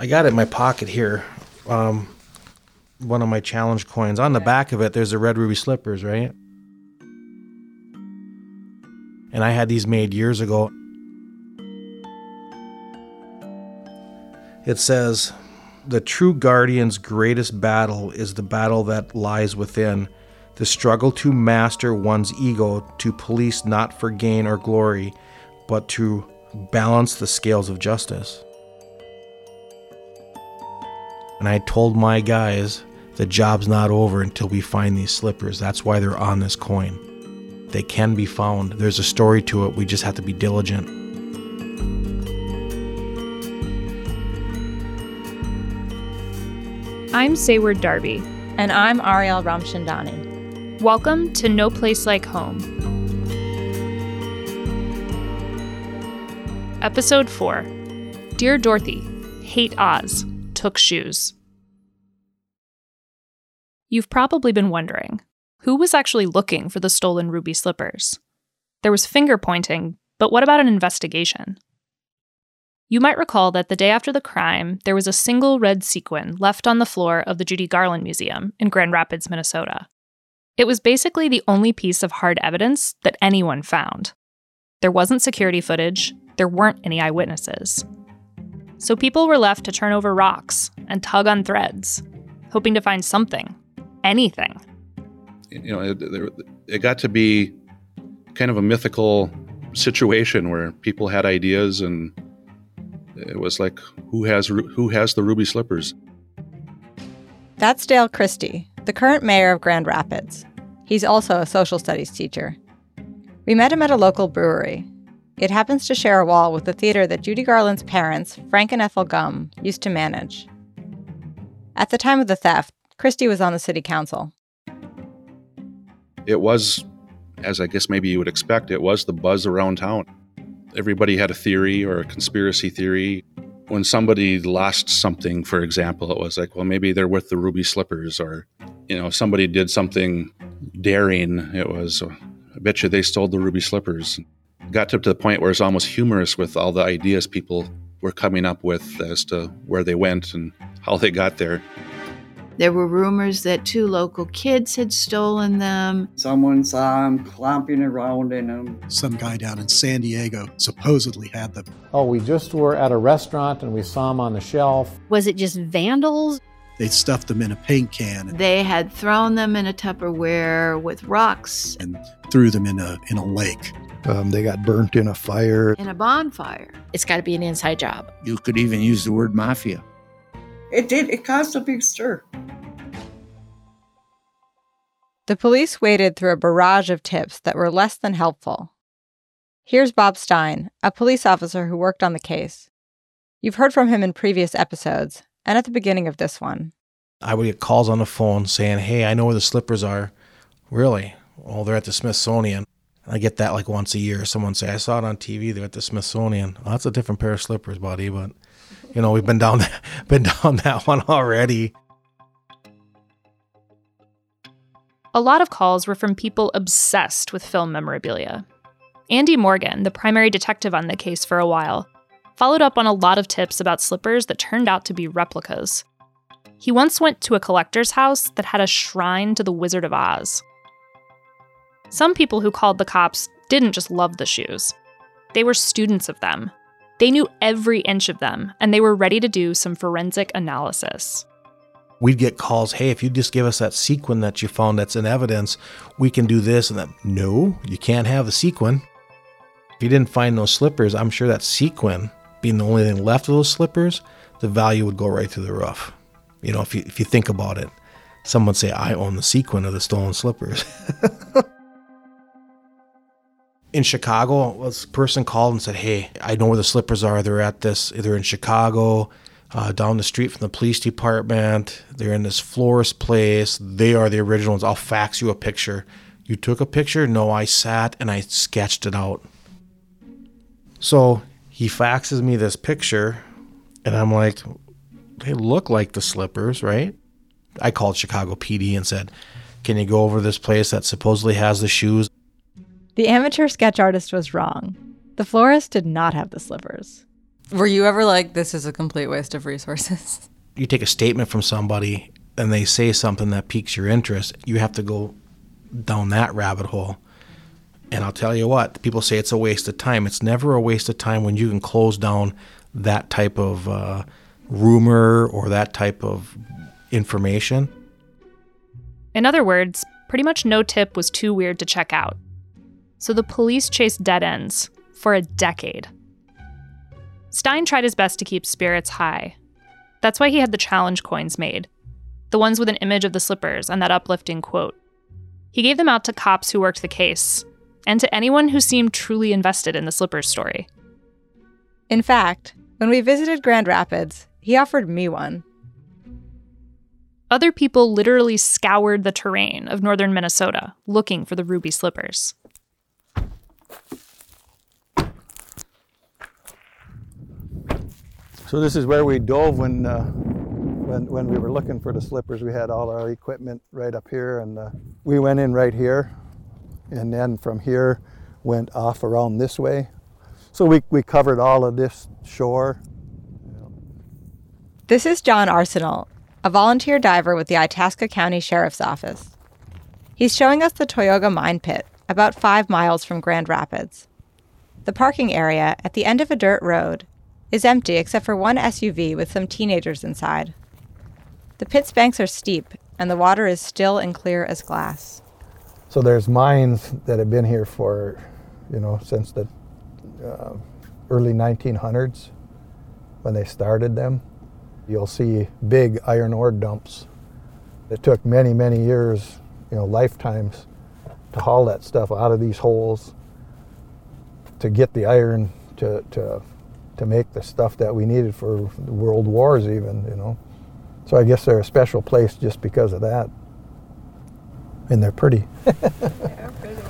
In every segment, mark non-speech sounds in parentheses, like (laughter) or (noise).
I got it in my pocket here. Um, one of my challenge coins. On the back of it, there's the red ruby slippers, right? And I had these made years ago. It says, The true guardian's greatest battle is the battle that lies within, the struggle to master one's ego, to police not for gain or glory, but to balance the scales of justice. And I told my guys, the job's not over until we find these slippers. That's why they're on this coin. They can be found. There's a story to it. We just have to be diligent. I'm Sayward Darby. And I'm Ariel Ramchandani. Welcome to No Place Like Home. Episode 4 Dear Dorothy, Hate Oz, Took Shoes. You've probably been wondering who was actually looking for the stolen ruby slippers? There was finger pointing, but what about an investigation? You might recall that the day after the crime, there was a single red sequin left on the floor of the Judy Garland Museum in Grand Rapids, Minnesota. It was basically the only piece of hard evidence that anyone found. There wasn't security footage, there weren't any eyewitnesses. So people were left to turn over rocks and tug on threads, hoping to find something, anything. You know, it, it got to be kind of a mythical situation where people had ideas and it was like who has who has the ruby slippers That's Dale Christy, the current mayor of Grand Rapids. He's also a social studies teacher. We met him at a local brewery. It happens to share a wall with the theater that Judy Garland's parents, Frank and Ethel Gumm, used to manage. At the time of the theft, Christy was on the city council. it was as i guess maybe you would expect it was the buzz around town. Everybody had a theory or a conspiracy theory. When somebody lost something for example it was like well maybe they're with the ruby slippers or you know somebody did something daring it was uh, i bet you they stole the ruby slippers. Got to the point where it's almost humorous with all the ideas people were coming up with as to where they went and how they got there There were rumors that two local kids had stolen them. Someone saw him clomping around in them. Some guy down in San Diego supposedly had them. Oh, we just were at a restaurant and we saw them on the shelf. Was it just vandals? They stuffed them in a paint can They had thrown them in a Tupperware with rocks and threw them in a in a lake. Um, they got burnt in a fire. in a bonfire. It's got to be an inside job. You could even use the word mafia. It did, it caused a big stir. The police waded through a barrage of tips that were less than helpful. Here's Bob Stein, a police officer who worked on the case. You've heard from him in previous episodes and at the beginning of this one. I would get calls on the phone saying, Hey, I know where the slippers are. Really? Well, they're at the Smithsonian. I get that like once a year. Someone say, I saw it on TV. They're at the Smithsonian. Well, that's a different pair of slippers, buddy. But you know, we've been down (laughs) that, been down that one already. A lot of calls were from people obsessed with film memorabilia. Andy Morgan, the primary detective on the case for a while, followed up on a lot of tips about slippers that turned out to be replicas. He once went to a collector's house that had a shrine to the Wizard of Oz. Some people who called the cops didn't just love the shoes, they were students of them. They knew every inch of them, and they were ready to do some forensic analysis. We'd get calls, Hey, if you just give us that sequin that you found that's in evidence, we can do this and that. No, you can't have the sequin. If you didn't find those slippers, I'm sure that sequin, being the only thing left of those slippers, the value would go right through the roof. You know, if you if you think about it, someone say, I own the sequin of the stolen slippers. (laughs) in Chicago, this person called and said, Hey, I know where the slippers are. They're at this, they're in Chicago. uh, down the street from the police department. They're in this florist place. They are the originals. I'll fax you a picture. You took a picture? No, I sat and I sketched it out. So he faxes me this picture, and I'm like, they look like the slippers, right? I called Chicago PD and said, Can you go over this place that supposedly has the shoes? The amateur sketch artist was wrong. The florist did not have the slippers. Were you ever like, this is a complete waste of resources? (laughs) You take a statement from somebody and they say something that piques your interest, you have to go down that rabbit hole. And I'll tell you what, people say it's a waste of time. It's never a waste of time when you can close down that type of uh, rumor or that type of information. In other words, pretty much no tip was too weird to check out. So the police chased dead ends for a decade. Stein tried his best to keep spirits high. That's why he had the challenge coins made the ones with an image of the slippers and that uplifting quote. He gave them out to cops who worked the case, and to anyone who seemed truly invested in the slippers story. In fact, when we visited Grand Rapids, he offered me one. Other people literally scoured the terrain of northern Minnesota looking for the ruby slippers. So this is where we dove when uh, when when we were looking for the slippers. We had all our equipment right up here, and uh, we went in right here, and then from here went off around this way. So we we covered all of this shore. This is John Arsenal, a volunteer diver with the Itasca County Sheriff's Office. He's showing us the Tioga mine pit, about five miles from Grand Rapids. The parking area at the end of a dirt road is empty except for one SUV with some teenagers inside. The pit's banks are steep, and the water is still and clear as glass. So there's mines that have been here for, you know, since the uh, early 1900s when they started them. You'll see big iron ore dumps. It took many, many years, you know, lifetimes to haul that stuff out of these holes to get the iron to, to, to make the stuff that we needed for the world wars even, you know. So I guess they're a special place just because of that. And they're pretty. They're (laughs) pretty.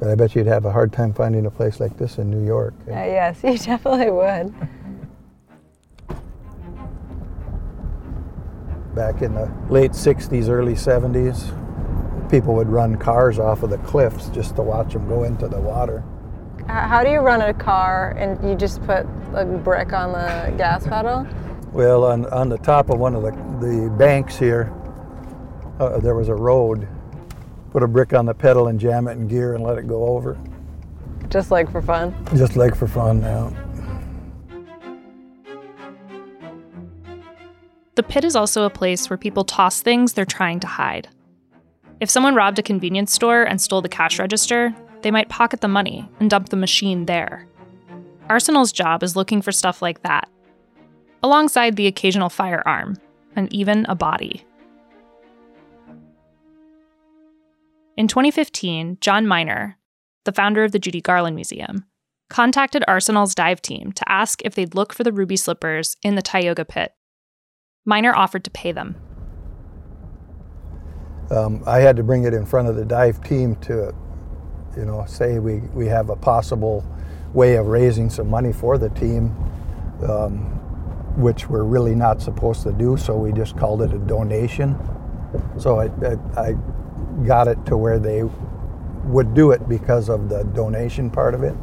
But I bet you'd have a hard time finding a place like this in New York. Uh, yes, (laughs) you definitely would. Back in the late 60s, early 70s, people would run cars off of the cliffs just to watch them go into the water. How do you run a car and you just put a brick on the gas pedal? Well, on, on the top of one of the, the banks here, uh, there was a road. Put a brick on the pedal and jam it in gear and let it go over. Just like for fun? Just like for fun now. The pit is also a place where people toss things they're trying to hide. If someone robbed a convenience store and stole the cash register, they might pocket the money and dump the machine there. Arsenal's job is looking for stuff like that, alongside the occasional firearm and even a body. In 2015, John Miner, the founder of the Judy Garland Museum, contacted Arsenal's dive team to ask if they'd look for the ruby slippers in the Tioga pit. Miner offered to pay them. Um, I had to bring it in front of the dive team to, you know, say we, we have a possible way of raising some money for the team, um, which we're really not supposed to do, so we just called it a donation. So I, I, I got it to where they would do it because of the donation part of it.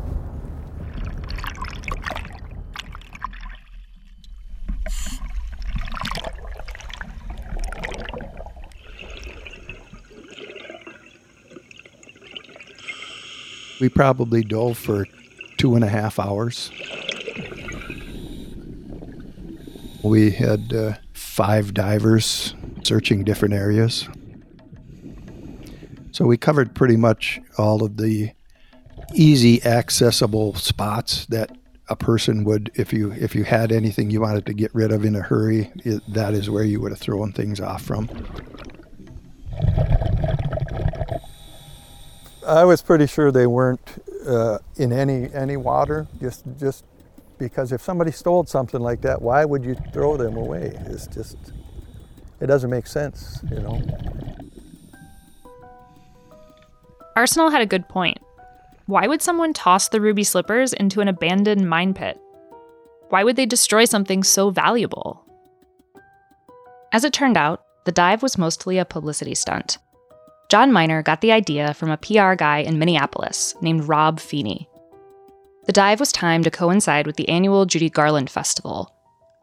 We probably dove for two and a half hours. We had uh, five divers searching different areas. So we covered pretty much all of the easy accessible spots that a person would if you if you had anything you wanted to get rid of in a hurry it, that is where you would have thrown things off from I was pretty sure they weren't uh, in any any water just just because if somebody stole something like that, why would you throw them away? It's just, it doesn't make sense, you know. Arsenal had a good point. Why would someone toss the ruby slippers into an abandoned mine pit? Why would they destroy something so valuable? As it turned out, the dive was mostly a publicity stunt. John Miner got the idea from a PR guy in Minneapolis named Rob Feeney. The dive was timed to coincide with the annual Judy Garland Festival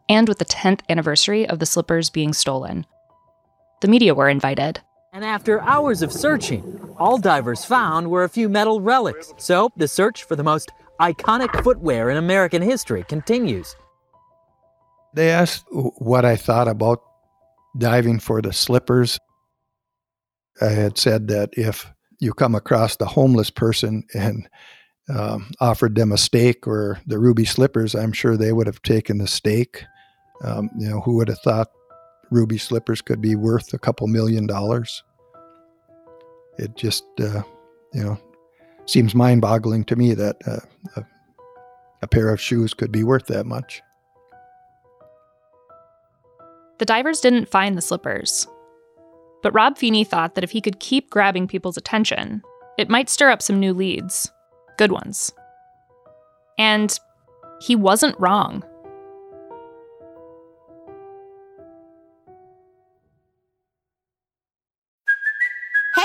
and with the 10th anniversary of the slippers being stolen. The media were invited. And after hours of searching, all divers found were a few metal relics. So the search for the most iconic footwear in American history continues. They asked what I thought about diving for the slippers. I had said that if you come across the homeless person and um, offered them a steak or the ruby slippers, I'm sure they would have taken the steak. Um, you know, who would have thought ruby slippers could be worth a couple million dollars? It just, uh, you know, seems mind-boggling to me that uh, a, a pair of shoes could be worth that much. The divers didn't find the slippers. But Rob Feeney thought that if he could keep grabbing people's attention, it might stir up some new leads. Good ones. And he wasn't wrong.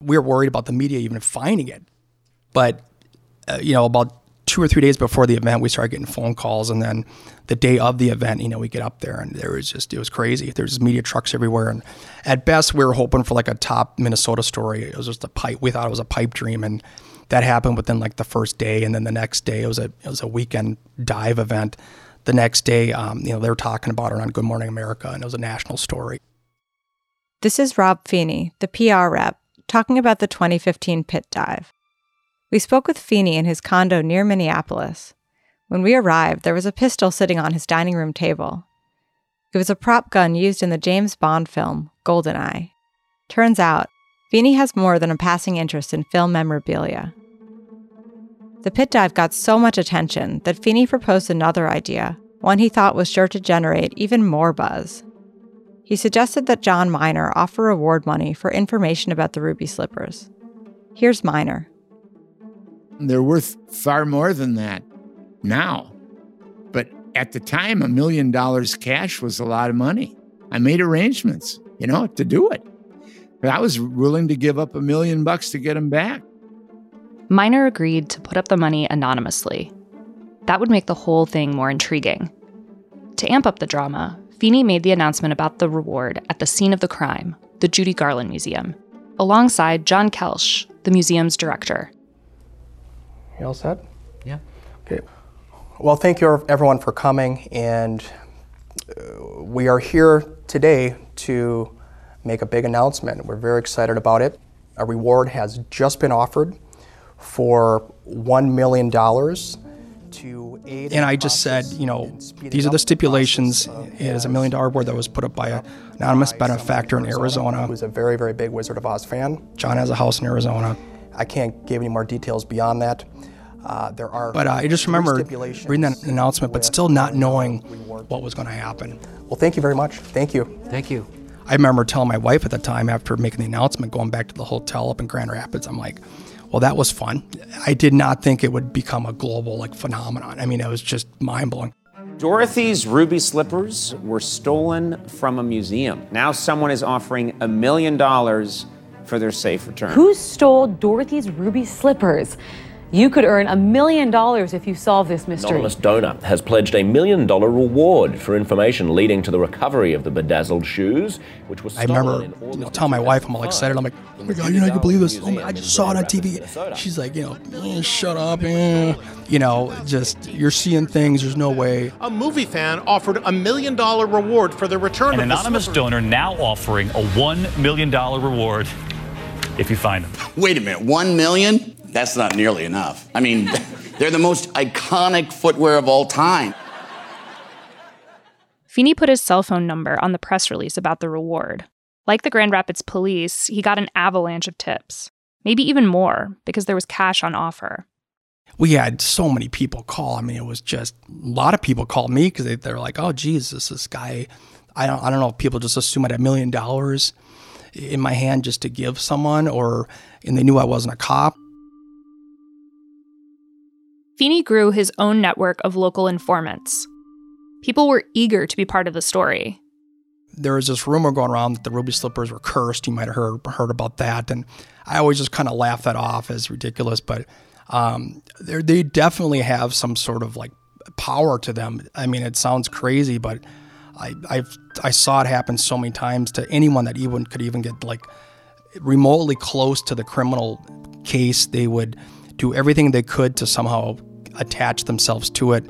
We were worried about the media even finding it. But, uh, you know, about two or three days before the event, we started getting phone calls. And then the day of the event, you know, we get up there and there was just, it was crazy. There's media trucks everywhere. And at best, we were hoping for like a top Minnesota story. It was just a pipe. We thought it was a pipe dream. And that happened within like the first day. And then the next day, it was a, it was a weekend dive event. The next day, um, you know, they were talking about it on Good Morning America and it was a national story. This is Rob Feeney, the PR rep talking about the 2015 pit dive. We spoke with Feeney in his condo near Minneapolis. When we arrived, there was a pistol sitting on his dining room table. It was a prop gun used in the James Bond film Goldeneye. Turns out, Feeney has more than a passing interest in film memorabilia. The pit dive got so much attention that Feeney proposed another idea, one he thought was sure to generate even more buzz. He suggested that John Miner offer reward money for information about the ruby slippers. Here's Miner. They're worth far more than that now. But at the time, a million dollars cash was a lot of money. I made arrangements, you know, to do it. But I was willing to give up a million bucks to get them back. Miner agreed to put up the money anonymously. That would make the whole thing more intriguing. To amp up the drama, Feeney made the announcement about the reward at the scene of the crime, the Judy Garland Museum, alongside John Kelsch, the museum's director. You all set? Yeah. Okay. Well, thank you everyone for coming, and uh, we are here today to make a big announcement. We're very excited about it. A reward has just been offered for $1 million to aid. And I just said, you know, these are the stipulations. It is a million dollar reward that was put up by an anonymous benefactor in Arizona. Who's a very, very big Wizard of Oz fan. John has a house in Arizona. I can't give any more details beyond that. Uh, there are. But uh, I just remember reading that announcement, but still not knowing what was going to happen. Well, thank you very much. Thank you. Thank you. I remember telling my wife at the time after making the announcement, going back to the hotel up in Grand Rapids, I'm like, well, that was fun. I did not think it would become a global like phenomenon. I mean, it was just mind blowing. Dorothy's ruby slippers were stolen from a museum. Now someone is offering a million dollars for their safe return. Who stole Dorothy's ruby slippers? You could earn a million dollars if you solve this mystery. An anonymous donor has pledged a million dollar reward for information leading to the recovery of the bedazzled shoes, which was I remember in you August know, telling my wife, I'm all excited. I'm like, oh my God, you're not going to believe this. Oh my, I just saw it on TV. Minnesota. She's like, you know, "Eh, shut up. eh." You know, just you're seeing things. There's no way. A movie fan offered a million dollar reward for the return An of the anonymous slippers. donor now offering a $1 million reward if you find them. Wait a minute, one million? That's not nearly enough. I mean, (laughs) they're the most iconic footwear of all time. Feeney put his cell phone number on the press release about the reward. Like the Grand Rapids police, he got an avalanche of tips. Maybe even more, because there was cash on offer. We had so many people call. I mean, it was just a lot of people called me because they, they're like, oh, Jesus, this guy. I don't, I don't know if people just assume I had a million dollars in my hand just to give someone, or and they knew I wasn't a cop. Feeney grew his own network of local informants. People were eager to be part of the story. there was this rumor going around that the ruby slippers were cursed. You might have heard heard about that, and I always just kind of laugh that off as ridiculous. But um, they definitely have some sort of like power to them. I mean, it sounds crazy, but I I've, I saw it happen so many times to anyone that even could even get like remotely close to the criminal case. They would do everything they could to somehow attach themselves to it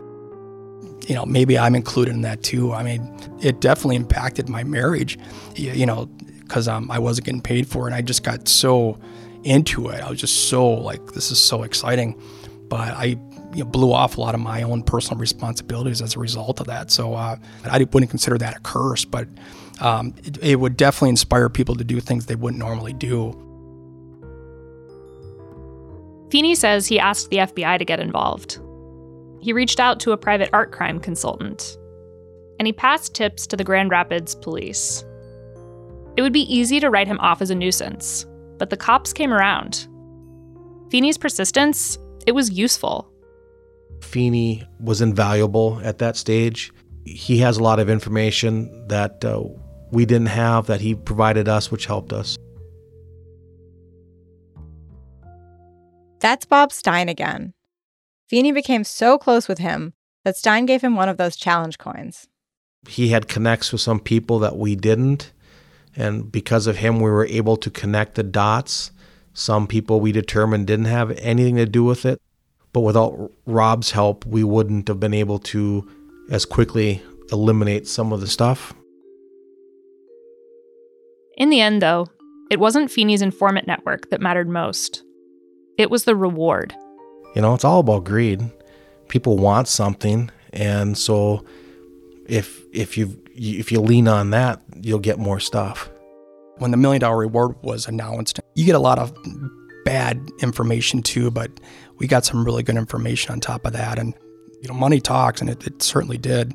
you know, maybe I'm included in that too. I mean, it definitely impacted my marriage, you, know, because um, I wasn't getting paid for it. And I just got so into it. I was just so like, this is so exciting. But I you know, blew off a lot of my own personal responsibilities as a result of that. So uh, I wouldn't consider that a curse, but um, it, it would definitely inspire people to do things they wouldn't normally do. Feeney says he asked the FBI to get involved. He reached out to a private art crime consultant, and he passed tips to the Grand Rapids police. It would be easy to write him off as a nuisance, but the cops came around. Feeney's persistence, it was useful. Feeney was invaluable at that stage. He has a lot of information that uh, we didn't have that he provided us, which helped us. That's Bob Stein again. Feeney became so close with him that Stein gave him one of those challenge coins. He had connects with some people that we didn't. And because of him, we were able to connect the dots. Some people we determined didn't have anything to do with it. But without Rob's help, we wouldn't have been able to as quickly eliminate some of the stuff. In the end, though, it wasn't Feeney's informant network that mattered most. It was the reward. You know, it's all about greed. People want something, and so if if you if you lean on that, you'll get more stuff. When the million dollar reward was announced, you get a lot of bad information too, but we got some really good information on top of that. And, you know, money talks, and it, it certainly did.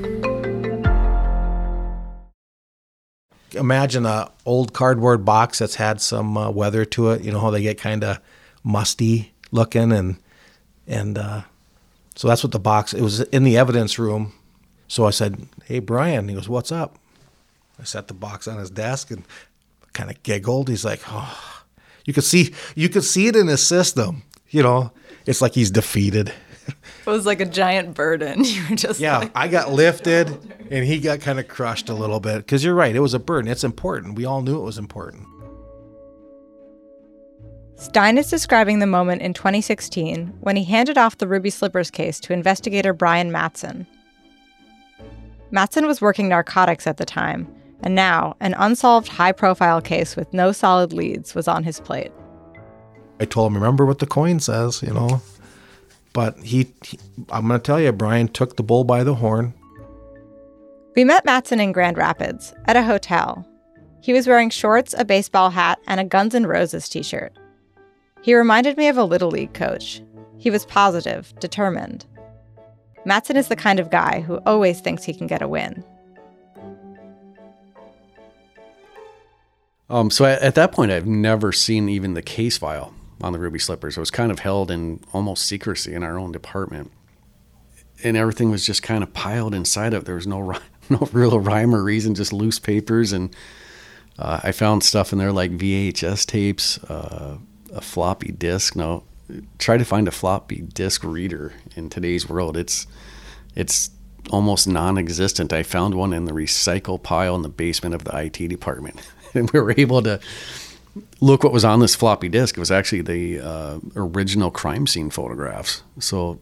Imagine a old cardboard box that's had some uh, weather to it. You know how they get kind of musty looking, and and uh, so that's what the box. It was in the evidence room. So I said, "Hey, Brian." He goes, "What's up?" I set the box on his desk and kind of giggled. He's like, "Oh." You could see you could see it in his system. You know, it's like he's defeated. It was like a giant burden. (laughs) You were just Yeah, like, I got lifted and he got kind of crushed a little bit because you're right. It was a burden. It's important. We all knew it was important. Stein is describing the moment in 2016 when he handed off the Ruby Slippers case to investigator Brian Matson. Matson was working narcotics at the time, and now an unsolved high profile case with no solid leads was on his plate. I told him, remember what the coin says, you know. But he, he I'm going to tell you, Brian took the bull by the horn. We met Matson in Grand Rapids at a hotel. He was wearing shorts, a baseball hat, and a Guns N' Roses t shirt. He reminded me of a Little League coach. He was positive, determined. Matson is the kind of guy who always thinks he can get a win. Um, so at, at that point, I've never seen even the case file on the Ruby Slippers. It was kind of held in almost secrecy in our own department, and everything was just kind of piled inside of. There was no (laughs) no real rhyme or reason, just loose papers, and uh, I found stuff in there like VHS tapes, uh, a floppy disk. No, try to find a floppy disk reader in today's world. It's it's almost non-existent. I found one in the recycle pile in the basement of the IT department, (laughs) and we were able to look what was on this floppy disk. It was actually the uh, original crime scene photographs. So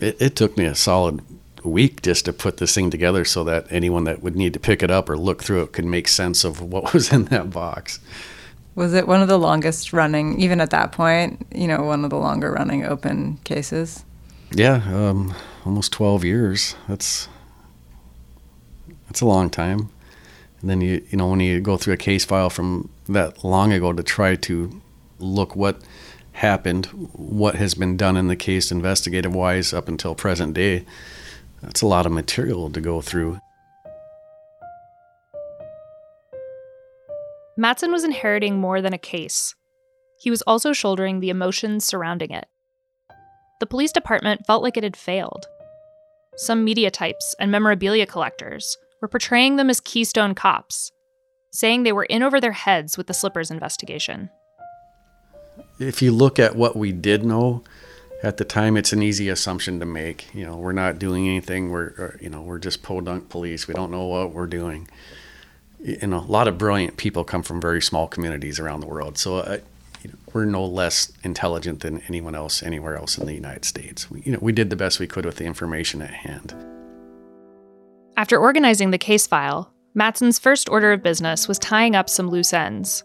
it, it took me a solid week just to put this thing together so that anyone that would need to pick it up or look through it could make sense of what was in that box. Was it one of the longest running, even at that point, you know, one of the longer running open cases? Yeah, um, almost 12 years. That's that's a long time. And then you you know when you go through a case file from that long ago to try to look what happened, what has been done in the case investigative wise up until present day, that's a lot of material to go through. Matson was inheriting more than a case. He was also shouldering the emotions surrounding it. The police department felt like it had failed. Some media types and memorabilia collectors were portraying them as Keystone cops, saying they were in over their heads with the Slippers investigation. If you look at what we did know at the time, it's an easy assumption to make. You know, we're not doing anything. We're, you know, we're just podunk police. We don't know what we're doing. You know, a lot of brilliant people come from very small communities around the world. So uh, you know, we're no less intelligent than anyone else anywhere else in the United States. We, you know, we did the best we could with the information at hand. After organizing the case file, Matson's first order of business was tying up some loose ends,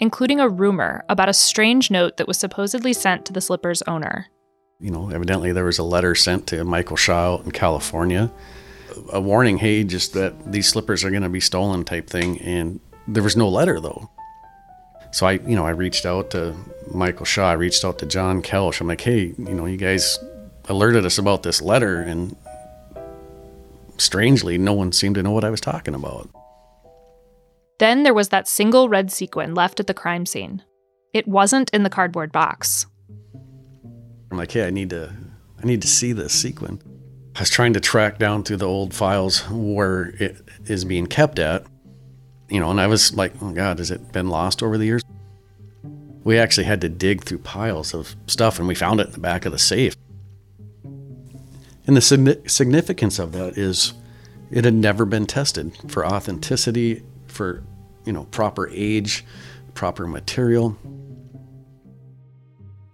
including a rumor about a strange note that was supposedly sent to the slipper's owner. You know, evidently there was a letter sent to Michael Shaw in California, a warning, hey, just that these slippers are going to be stolen type thing. And there was no letter though. So I, you know, I reached out to Michael Shaw. I reached out to John Kelsch. I'm like, hey, you know, you guys alerted us about this letter, and strangely, no one seemed to know what I was talking about. Then there was that single red sequin left at the crime scene. It wasn't in the cardboard box. I'm like, hey, I need to, I need to see this sequin. I was trying to track down through the old files where it is being kept at, you know, and I was like, oh God, has it been lost over the years? We actually had to dig through piles of stuff and we found it in the back of the safe. And the significance of that is it had never been tested for authenticity, for, you know, proper age, proper material.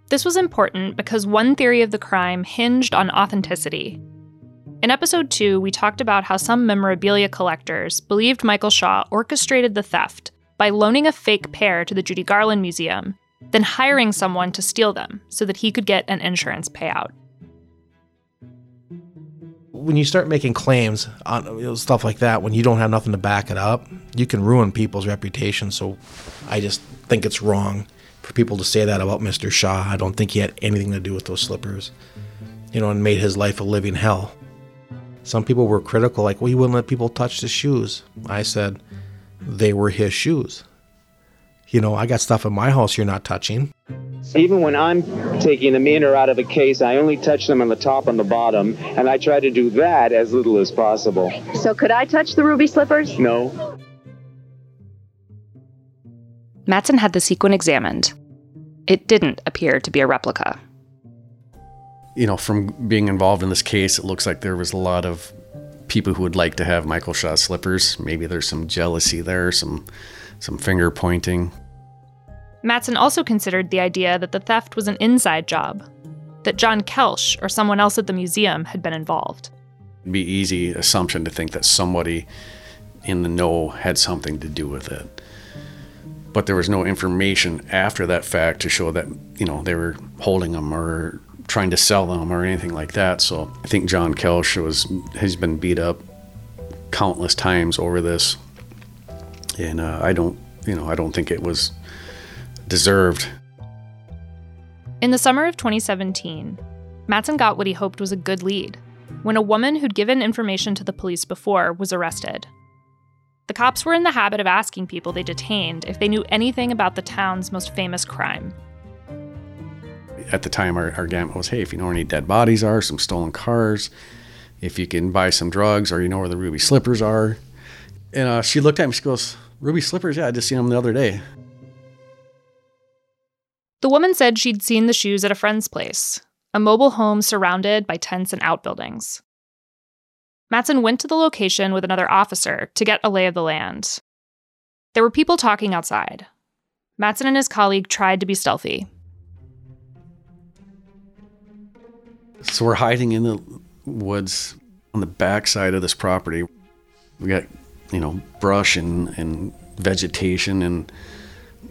This was important because one theory of the crime hinged on authenticity. In episode 2, we talked about how some memorabilia collectors believed Michael Shaw orchestrated the theft by loaning a fake pair to the Judy Garland Museum, then hiring someone to steal them so that he could get an insurance payout. When you start making claims on you know, stuff like that, when you don't have nothing to back it up, you can ruin people's reputation. So I just think it's wrong for people to say that about Mr. Shaw. I don't think he had anything to do with those slippers, you know, and made his life a living hell. Some people were critical, like, well, he wouldn't let people touch the shoes. I said, they were his shoes. You know, I got stuff in my house you're not touching. Even when I'm taking the meter out of a case, I only touch them on the top and the bottom, and I try to do that as little as possible. So could I touch the ruby slippers? No. Matson had the sequin examined. It didn't appear to be a replica. you know, from being involved in this case, it looks like there was a lot of people who would like to have Michael Shaw slippers. Maybe there's some jealousy there, some some finger pointing. Matson also considered the idea that the theft was an inside job, that John Kelsch or someone else at the museum had been involved. It'd be easy assumption to think that somebody in the know had something to do with it. But there was no information after that fact to show that, you know, they were holding them or trying to sell them or anything like that. So I think John Kelsch was has been beat up countless times over this, and uh, I don't, you know, I don't think it was deserved. In the summer of 2017, Matson got what he hoped was a good lead when a woman who'd given information to the police before was arrested. The cops were in the habit of asking people they detained if they knew anything about the town's most famous crime. At the time, our, our gamut was hey, if you know where any dead bodies are, some stolen cars, if you can buy some drugs, or you know where the ruby slippers are. And uh, she looked at me, she goes, Ruby slippers? Yeah, I just seen them the other day. The woman said she'd seen the shoes at a friend's place, a mobile home surrounded by tents and outbuildings. Matson went to the location with another officer to get a lay of the land. There were people talking outside. Matson and his colleague tried to be stealthy. So we're hiding in the woods on the backside of this property. We got, you know, brush and, and vegetation, and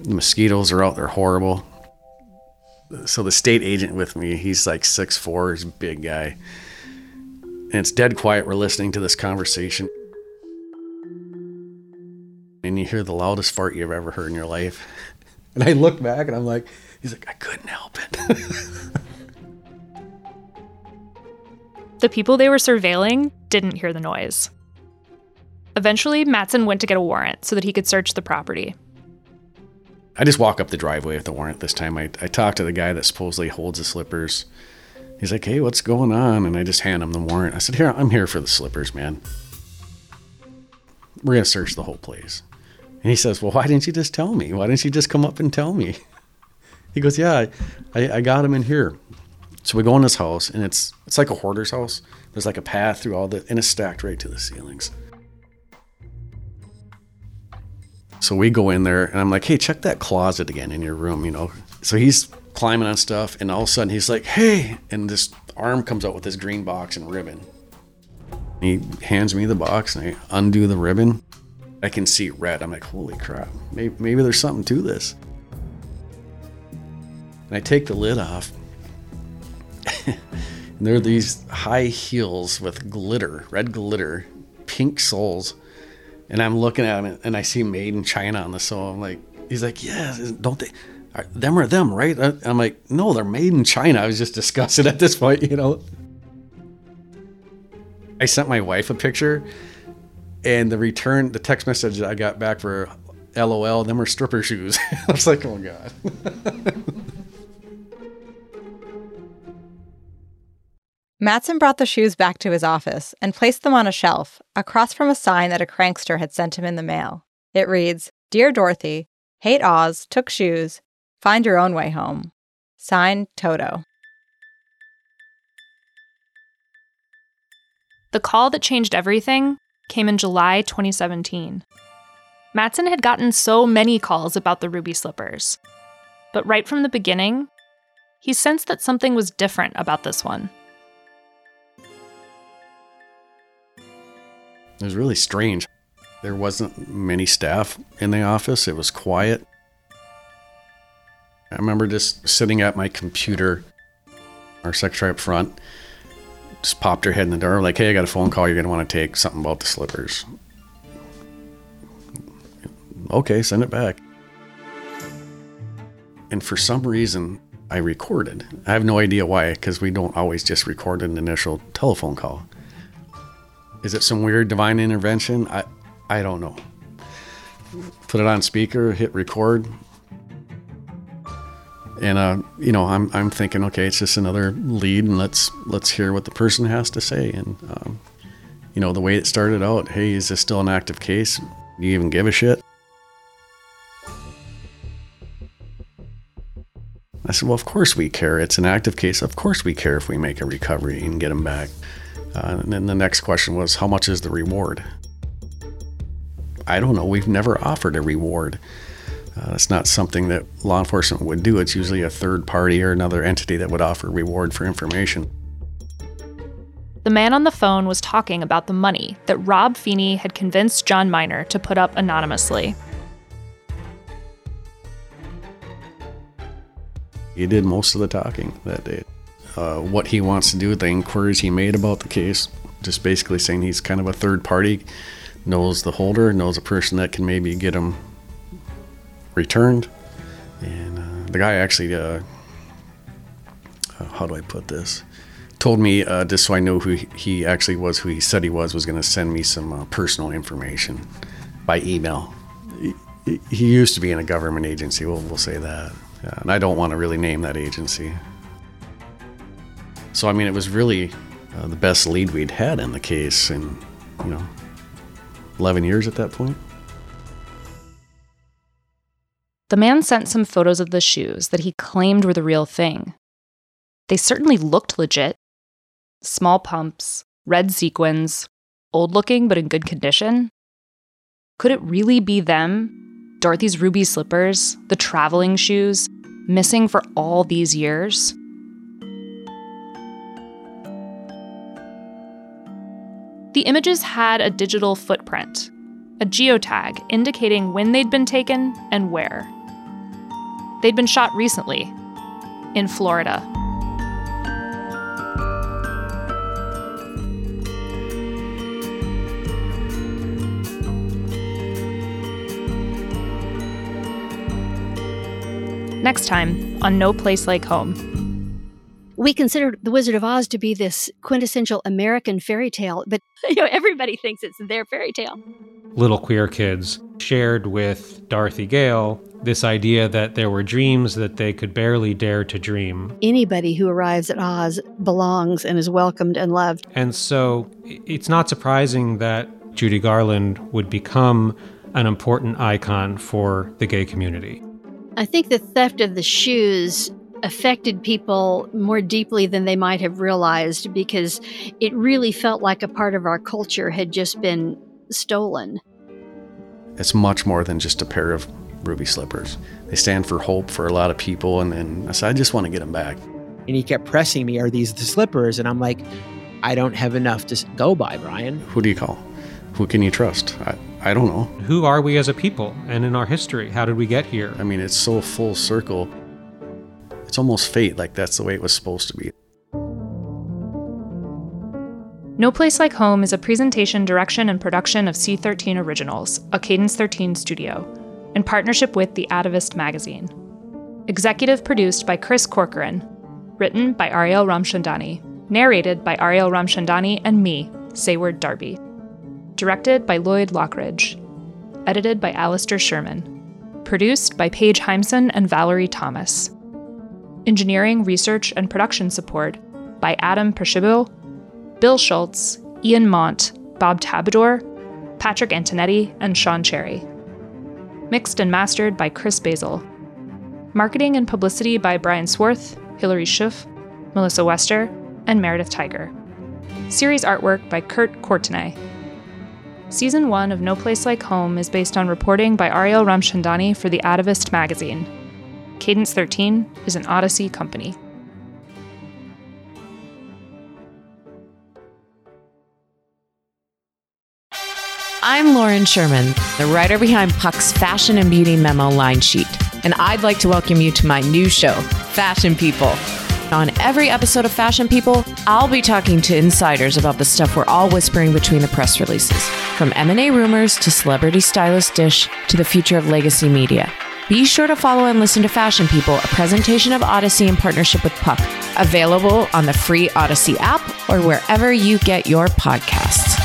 the mosquitoes are out there horrible. So the state agent with me, he's like six four, he's a big guy. And it's dead quiet. We're listening to this conversation. And you hear the loudest fart you've ever heard in your life. (laughs) And I look back and I'm like, he's like, I couldn't help it. (laughs) The people they were surveilling didn't hear the noise. Eventually, Matson went to get a warrant so that he could search the property. I just walk up the driveway with the warrant this time. I, I talk to the guy that supposedly holds the slippers. He's like, hey, what's going on? And I just hand him the warrant. I said, here, I'm here for the slippers, man. We're going to search the whole place. And he says, well, why didn't you just tell me? Why didn't you just come up and tell me? (laughs) He goes, yeah, I, I got him in here. So we go in this house, and it's it's like a hoarder's house. There's like a path through all the, and it's stacked right to the ceilings. So we go in there, and I'm like, hey, check that closet again in your room, you know. So he's climbing on stuff, and all of a sudden he's like, hey, and this arm comes out with this green box and ribbon. He hands me the box, and I undo the ribbon. I can see red. I'm like, holy crap, maybe, maybe there's something to this. And I take the lid off, (laughs) and there are these high heels with glitter, red glitter, pink soles. And I'm looking at them and I see made in China on the sole. I'm like, he's like, yeah, don't they? Are, them or them, right? Uh, I'm like, no, they're made in China. I was just (laughs) disgusted at this point, you know. I sent my wife a picture, and the return, the text message I got back for LOL, them are stripper shoes. (laughs) I was like, oh god. (laughs) Matson brought the shoes back to his office and placed them on a shelf across from a sign that a crankster had sent him in the mail. It reads Dear Dorothy, hate Oz, took shoes, find your own way home. Signed Toto. The call that changed everything came in July 2017. Matson had gotten so many calls about the ruby slippers. But right from the beginning, he sensed that something was different about this one. It was really strange. There wasn't many staff in the office. It was quiet. I remember just sitting at my computer. Our secretary up front just popped her head in the door, like, "Hey, I got a phone call. You're gonna want to take something about the slippers." Okay, send it back. And for some reason, I recorded. I have no idea why, because we don't always just record an initial telephone call. Is it some weird divine intervention? I I don't know. Put it on speaker, hit record. And uh, you know, I'm I'm thinking, okay, it's just another lead, and let's let's hear what the person has to say. And um, you know, the way it started out, hey, is this still an active case? Do you even give a shit? I said, Well, of course we care. It's an active case. Of course we care if we make a recovery and get them back. Uh, and then the next question was, How much is the reward? I don't know. We've never offered a reward. Uh, it's not something that law enforcement would do. It's usually a third party or another entity that would offer reward for information. The man on the phone was talking about the money that Rob Feeney had convinced John Miner to put up anonymously. He did most of the talking that day. Uh, what he wants to do, the inquiries he made about the case, just basically saying he's kind of a third party, knows the holder, knows a person that can maybe get him returned. And uh, the guy actually, uh, how do I put this? Told me, uh, just so I know who he actually was, who he said he was, was going to send me some uh, personal information by email. He, he, used to be in a government agency, we'll, we'll say that. Yeah, and I don't want to really name that agency. So, I mean, it was really uh, the best lead we'd had in the case in, you know, 11 years at that point. The man sent some photos of the shoes that he claimed were the real thing. They certainly looked legit small pumps, red sequins, old looking but in good condition. Could it really be them? Dorothy's ruby slippers, the traveling shoes, missing for all these years? The images had a digital footprint, a geotag indicating when they'd been taken and where. They'd been shot recently in Florida. Next time on No Place Like Home. We consider The Wizard of Oz to be this quintessential American fairy tale, but (laughs) you know everybody thinks it's their fairy tale. Little queer kids shared with Dorothy Gale this idea that there were dreams that they could barely dare to dream. Anybody who arrives at Oz belongs and is welcomed and loved. And so it's not surprising that Judy Garland would become an important icon for the gay community. I think the theft of the shoes affected people more deeply than they might have realized because it really felt like a part of our culture had just been stolen. It's much more than just a pair of ruby slippers. They stand for hope for a lot of people, and, and I said, I just want to get them back. And he kept pressing me, Are these the slippers? And I'm like, I don't have enough to go by, Brian. Who do you call? Who can you trust? I, I don't know. Who are we as a people and in our history? How did we get here? I mean, it's so full circle. It's almost fate, like that's the way it was supposed to be. No Place Like Home is a presentation, direction, and production of C13 Originals, a Cadence 13 studio, in partnership with The Atavist magazine. Executive produced by Chris Corcoran. Written by Ariel Ramchandani. Narrated by Ariel Ramchandani and me, Sayward Darby. Directed by Lloyd Lockridge. Edited by Alistair Sherman. Produced by Paige Heimson and Valerie Thomas. Engineering, research, and production support by Adam Pershibil, Bill Schultz, Ian Mont, Bob Tabador, Patrick Antonetti, and Sean Cherry. Mixed and mastered by Chris Basil. Marketing and publicity by Brian Swarth, Hilary Schuff, Melissa Wester, and Meredith Tiger. Series artwork by Kurt Courtenay. Season 1 of No Place Like Home is based on reporting by Ariel Ramchandani for The Atavist magazine. Cadence 13 is an Odyssey company. I'm Lauren Sherman, the writer behind Puck's Fashion and Beauty Memo line sheet, and I'd like to welcome you to my new show, Fashion People. On every episode of Fashion People, I'll be talking to insiders about the stuff we're all whispering between the press releases, from M&A rumors to celebrity stylist dish to the future of legacy media. Be sure to follow and listen to Fashion People, a presentation of Odyssey in partnership with Puck, available on the free Odyssey app or wherever you get your podcasts.